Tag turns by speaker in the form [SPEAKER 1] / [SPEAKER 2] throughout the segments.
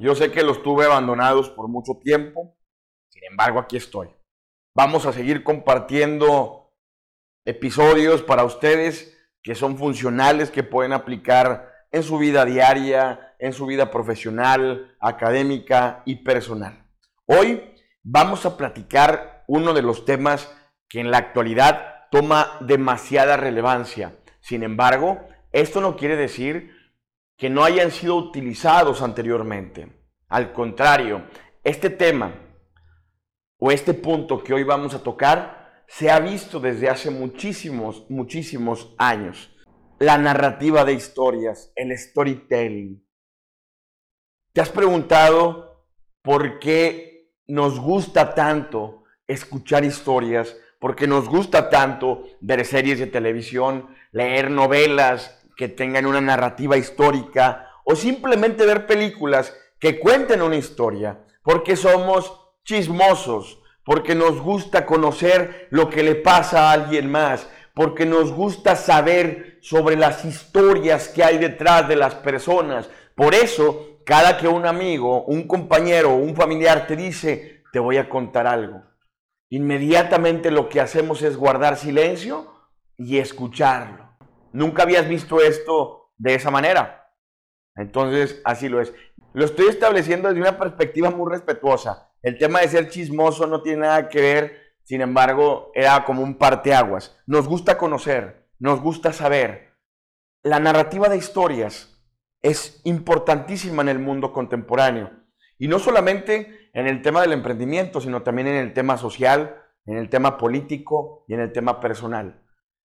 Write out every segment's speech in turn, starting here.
[SPEAKER 1] Yo sé que los tuve abandonados por mucho tiempo, sin embargo aquí estoy. Vamos a seguir compartiendo episodios para ustedes que son funcionales, que pueden aplicar en su vida diaria, en su vida profesional, académica y personal. Hoy vamos a platicar uno de los temas que en la actualidad toma demasiada relevancia. Sin embargo, esto no quiere decir que no hayan sido utilizados anteriormente. Al contrario, este tema o este punto que hoy vamos a tocar se ha visto desde hace muchísimos, muchísimos años. La narrativa de historias, el storytelling. ¿Te has preguntado por qué nos gusta tanto escuchar historias? ¿Por qué nos gusta tanto ver series de televisión, leer novelas que tengan una narrativa histórica o simplemente ver películas que cuenten una historia? Porque somos chismosos, porque nos gusta conocer lo que le pasa a alguien más, porque nos gusta saber sobre las historias que hay detrás de las personas. Por eso, cada que un amigo, un compañero un familiar te dice, te voy a contar algo, inmediatamente lo que hacemos es guardar silencio y escucharlo. Nunca habías visto esto de esa manera. Entonces, así lo es. Lo estoy estableciendo desde una perspectiva muy respetuosa. El tema de ser chismoso no tiene nada que ver, sin embargo, era como un parteaguas. Nos gusta conocer, nos gusta saber. La narrativa de historias es importantísima en el mundo contemporáneo. Y no solamente en el tema del emprendimiento, sino también en el tema social, en el tema político y en el tema personal.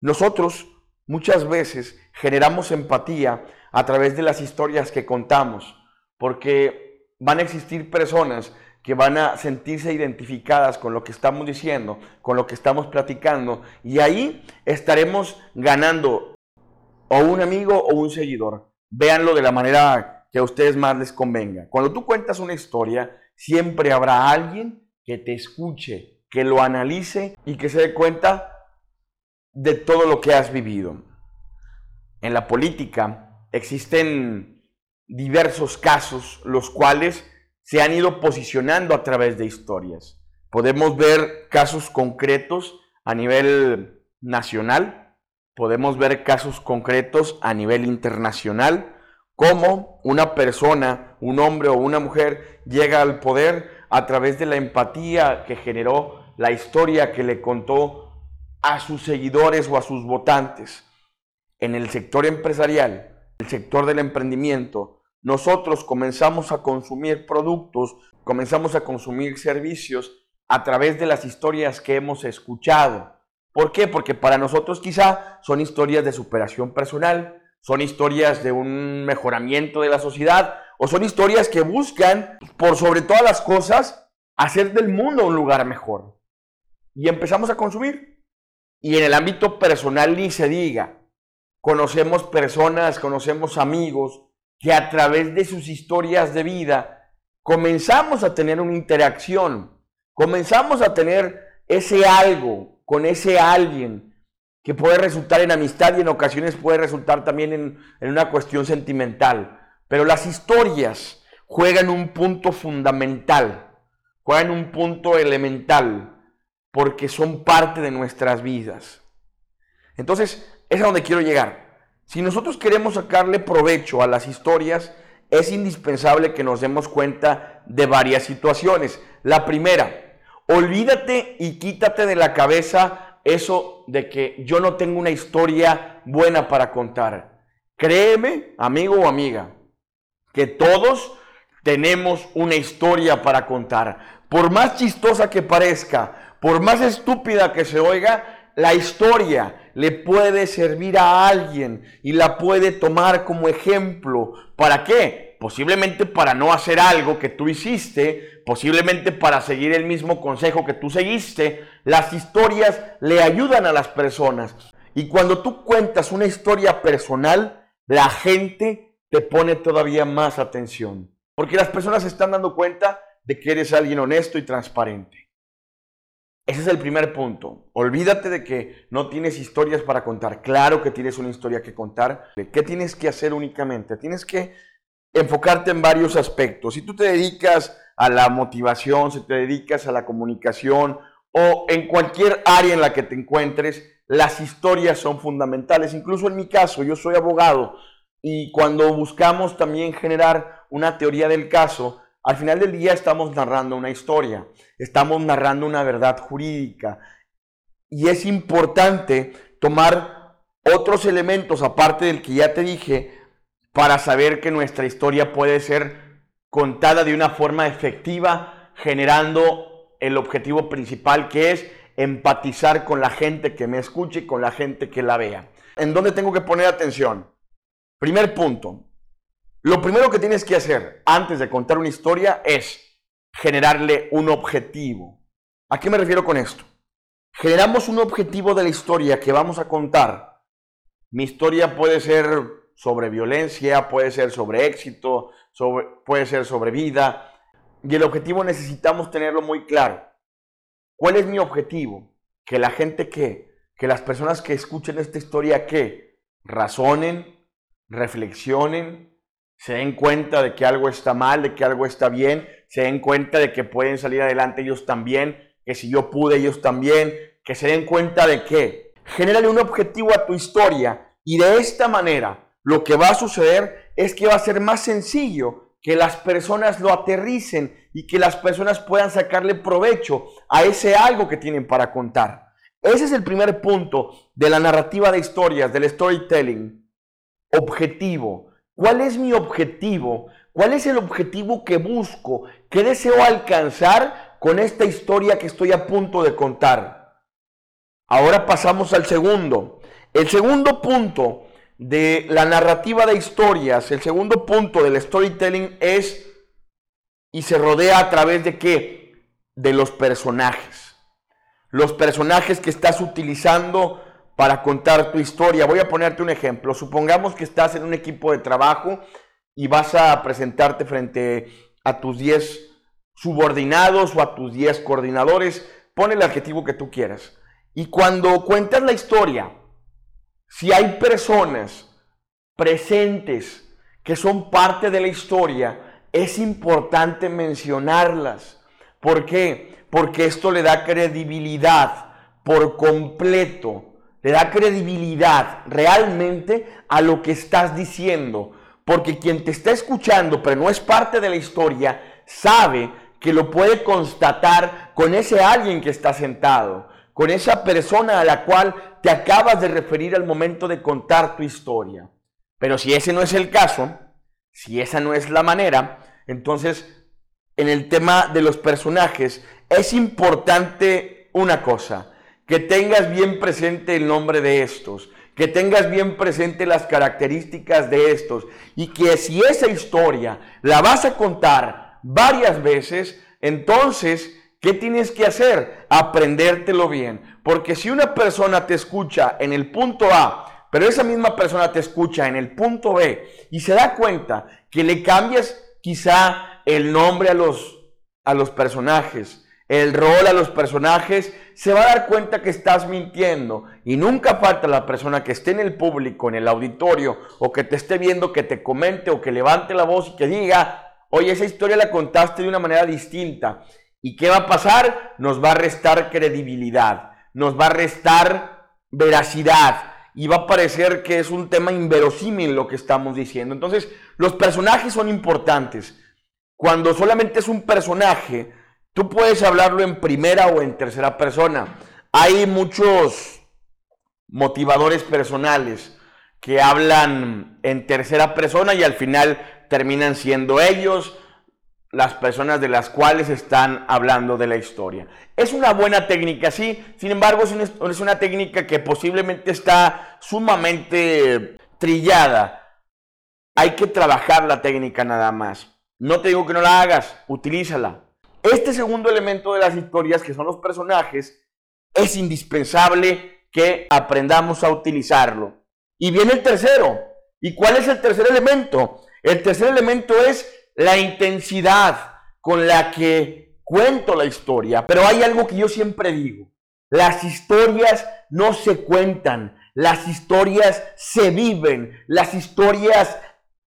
[SPEAKER 1] Nosotros muchas veces generamos empatía a través de las historias que contamos, porque van a existir personas que van a sentirse identificadas con lo que estamos diciendo, con lo que estamos platicando, y ahí estaremos ganando o un amigo o un seguidor. Véanlo de la manera que a ustedes más les convenga. Cuando tú cuentas una historia, siempre habrá alguien que te escuche, que lo analice y que se dé cuenta de todo lo que has vivido. En la política existen diversos casos, los cuales se han ido posicionando a través de historias. Podemos ver casos concretos a nivel nacional, podemos ver casos concretos a nivel internacional, cómo una persona, un hombre o una mujer llega al poder a través de la empatía que generó la historia que le contó a sus seguidores o a sus votantes. En el sector empresarial, el sector del emprendimiento, nosotros comenzamos a consumir productos, comenzamos a consumir servicios a través de las historias que hemos escuchado. ¿Por qué? Porque para nosotros quizá son historias de superación personal, son historias de un mejoramiento de la sociedad o son historias que buscan, por sobre todas las cosas, hacer del mundo un lugar mejor. Y empezamos a consumir. Y en el ámbito personal ni se diga. Conocemos personas, conocemos amigos que a través de sus historias de vida comenzamos a tener una interacción, comenzamos a tener ese algo con ese alguien que puede resultar en amistad y en ocasiones puede resultar también en, en una cuestión sentimental. Pero las historias juegan un punto fundamental, juegan un punto elemental porque son parte de nuestras vidas. Entonces, es a donde quiero llegar. Si nosotros queremos sacarle provecho a las historias, es indispensable que nos demos cuenta de varias situaciones. La primera, olvídate y quítate de la cabeza eso de que yo no tengo una historia buena para contar. Créeme, amigo o amiga, que todos tenemos una historia para contar. Por más chistosa que parezca, por más estúpida que se oiga, la historia le puede servir a alguien y la puede tomar como ejemplo. ¿Para qué? Posiblemente para no hacer algo que tú hiciste, posiblemente para seguir el mismo consejo que tú seguiste. Las historias le ayudan a las personas. Y cuando tú cuentas una historia personal, la gente te pone todavía más atención. Porque las personas se están dando cuenta de que eres alguien honesto y transparente. Ese es el primer punto. Olvídate de que no tienes historias para contar. Claro que tienes una historia que contar. ¿Qué tienes que hacer únicamente? Tienes que enfocarte en varios aspectos. Si tú te dedicas a la motivación, si te dedicas a la comunicación o en cualquier área en la que te encuentres, las historias son fundamentales. Incluso en mi caso, yo soy abogado y cuando buscamos también generar una teoría del caso, al final del día estamos narrando una historia, estamos narrando una verdad jurídica y es importante tomar otros elementos aparte del que ya te dije para saber que nuestra historia puede ser contada de una forma efectiva, generando el objetivo principal que es empatizar con la gente que me escuche y con la gente que la vea. ¿En dónde tengo que poner atención? Primer punto. Lo primero que tienes que hacer antes de contar una historia es generarle un objetivo. ¿A qué me refiero con esto? Generamos un objetivo de la historia que vamos a contar. Mi historia puede ser sobre violencia, puede ser sobre éxito, puede ser sobre vida. Y el objetivo necesitamos tenerlo muy claro. ¿Cuál es mi objetivo? Que la gente que, que las personas que escuchen esta historia que razonen, reflexionen, se den cuenta de que algo está mal, de que algo está bien, se den cuenta de que pueden salir adelante ellos también, que si yo pude ellos también, que se den cuenta de que genérale un objetivo a tu historia y de esta manera lo que va a suceder es que va a ser más sencillo que las personas lo aterricen y que las personas puedan sacarle provecho a ese algo que tienen para contar. Ese es el primer punto de la narrativa de historias, del storytelling. Objetivo. ¿Cuál es mi objetivo? ¿Cuál es el objetivo que busco? ¿Qué deseo alcanzar con esta historia que estoy a punto de contar? Ahora pasamos al segundo. El segundo punto de la narrativa de historias, el segundo punto del storytelling es y se rodea a través de qué? De los personajes. Los personajes que estás utilizando para contar tu historia. Voy a ponerte un ejemplo. Supongamos que estás en un equipo de trabajo y vas a presentarte frente a tus 10 subordinados o a tus 10 coordinadores. Pon el adjetivo que tú quieras. Y cuando cuentas la historia, si hay personas presentes que son parte de la historia, es importante mencionarlas. ¿Por qué? Porque esto le da credibilidad por completo, le da credibilidad realmente a lo que estás diciendo. Porque quien te está escuchando, pero no es parte de la historia, sabe que lo puede constatar con ese alguien que está sentado con esa persona a la cual te acabas de referir al momento de contar tu historia. Pero si ese no es el caso, si esa no es la manera, entonces en el tema de los personajes es importante una cosa, que tengas bien presente el nombre de estos, que tengas bien presente las características de estos y que si esa historia la vas a contar varias veces, entonces ¿Qué tienes que hacer? Aprendértelo bien. Porque si una persona te escucha en el punto A, pero esa misma persona te escucha en el punto B y se da cuenta que le cambias quizá el nombre a los, a los personajes, el rol a los personajes, se va a dar cuenta que estás mintiendo. Y nunca falta la persona que esté en el público, en el auditorio, o que te esté viendo, que te comente o que levante la voz y que diga, oye, esa historia la contaste de una manera distinta. ¿Y qué va a pasar? Nos va a restar credibilidad, nos va a restar veracidad y va a parecer que es un tema inverosímil lo que estamos diciendo. Entonces, los personajes son importantes. Cuando solamente es un personaje, tú puedes hablarlo en primera o en tercera persona. Hay muchos motivadores personales que hablan en tercera persona y al final terminan siendo ellos las personas de las cuales están hablando de la historia. Es una buena técnica, sí, sin embargo es una, técnica que posiblemente está sumamente trillada. Hay que trabajar la técnica nada más. No te digo que no la hagas, utilízala. Este segundo elemento de las historias, que son los personajes, es indispensable que aprendamos a utilizarlo. Y viene el tercero. ¿Y cuál es el tercer elemento? El tercer elemento es la intensidad con la que cuento la historia. Pero hay algo que yo siempre digo. Las historias no se cuentan, las historias se viven, las historias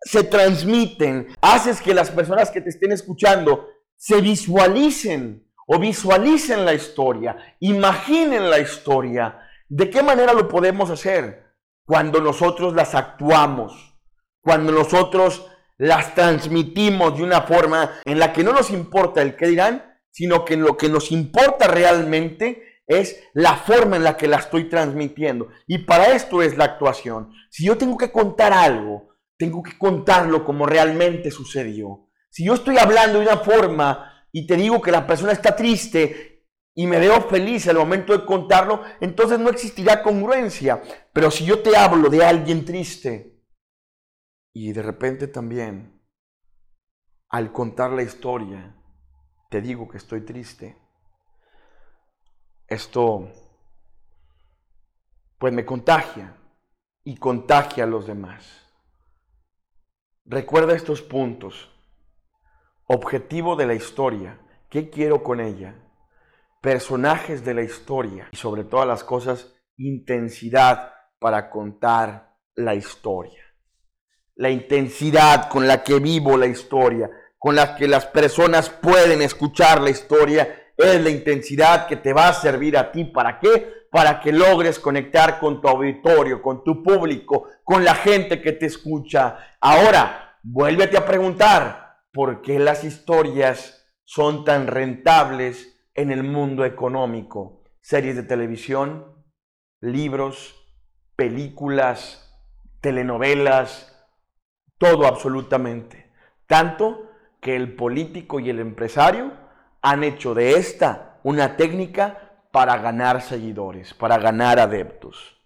[SPEAKER 1] se transmiten, haces que las personas que te estén escuchando se visualicen o visualicen la historia, imaginen la historia. ¿De qué manera lo podemos hacer? Cuando nosotros las actuamos, cuando nosotros las transmitimos de una forma en la que no nos importa el qué dirán, sino que lo que nos importa realmente es la forma en la que la estoy transmitiendo. Y para esto es la actuación. Si yo tengo que contar algo, tengo que contarlo como realmente sucedió. Si yo estoy hablando de una forma y te digo que la persona está triste y me veo feliz al momento de contarlo, entonces no existirá congruencia. Pero si yo te hablo de alguien triste y de repente también al contar la historia te digo que estoy triste, esto pues me contagia y contagia a los demás. Recuerda estos puntos. Objetivo de la historia. ¿Qué quiero con ella? Personajes de la historia. Y sobre todas las cosas, intensidad para contar la historia. La intensidad con la que vivo la historia, con la que las personas pueden escuchar la historia, es la intensidad que te va a servir a ti. ¿Para qué? Para que logres conectar con tu auditorio, con tu público, con la gente que te escucha. Ahora, vuélvete a preguntar, ¿por qué las historias son tan rentables en el mundo económico? Series de televisión, libros, películas, telenovelas, todo absolutamente. Tanto que el político y el empresario han hecho de esta una técnica para ganar seguidores, para ganar adeptos.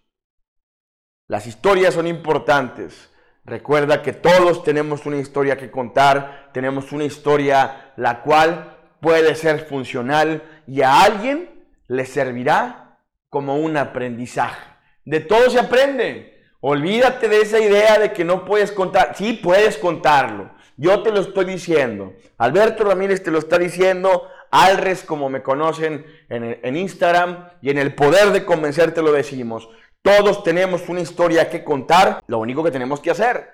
[SPEAKER 1] Las historias son importantes. Recuerda que todos tenemos una historia que contar, tenemos una historia la cual puede ser funcional y a alguien le servirá como un aprendizaje. De todo se aprende. Olvídate de esa idea de que no puedes contar. Sí, puedes contarlo. Yo te lo estoy diciendo. Alberto Ramírez te lo está diciendo. Alres, como me conocen en, en Instagram. Y en el poder de convencerte lo decimos. Todos tenemos una historia que contar. Lo único que tenemos que hacer,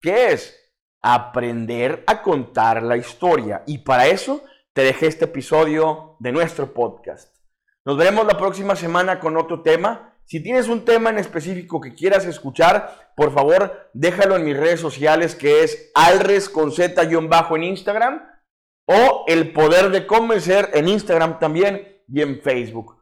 [SPEAKER 1] ¿qué es? Aprender a contar la historia. Y para eso te dejé este episodio de nuestro podcast. Nos veremos la próxima semana con otro tema. Si tienes un tema en específico que quieras escuchar, por favor, déjalo en mis redes sociales que es alres con z-bajo en Instagram o el poder de convencer en Instagram también y en Facebook.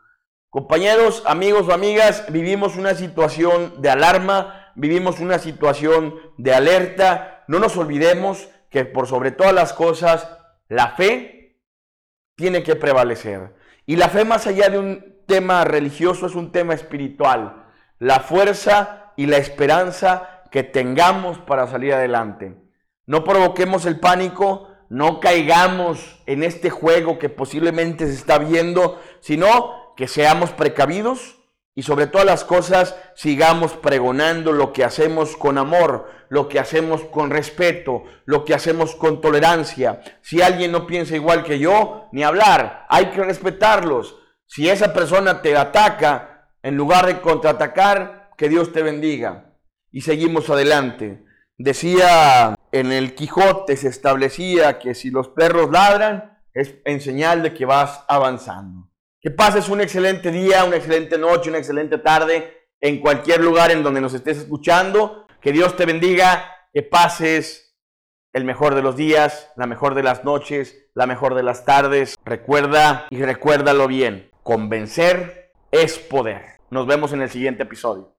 [SPEAKER 1] Compañeros, amigos o amigas, vivimos una situación de alarma, vivimos una situación de alerta. No nos olvidemos que por sobre todas las cosas, la fe tiene que prevalecer. Y la fe más allá de un tema religioso, es un tema espiritual. La fuerza y la esperanza que tengamos para salir adelante. No provoquemos el pánico, no caigamos en este juego que posiblemente se está viendo, sino que seamos precavidos y sobre todas las cosas sigamos pregonando lo que hacemos con amor, lo que hacemos con respeto, lo que hacemos con tolerancia. Si alguien no piensa igual que yo, ni hablar, hay que respetarlos. Si esa persona te ataca, en lugar de contraatacar, que Dios te bendiga. Y seguimos adelante. Decía en el Quijote, se establecía que si los perros ladran, es en señal de que vas avanzando. Que pases un excelente día, una excelente noche, una excelente tarde, en cualquier lugar en donde nos estés escuchando. Que Dios te bendiga, que pases el mejor de los días, la mejor de las noches, la mejor de las tardes. Recuerda y recuérdalo bien. Convencer es poder. Nos vemos en el siguiente episodio.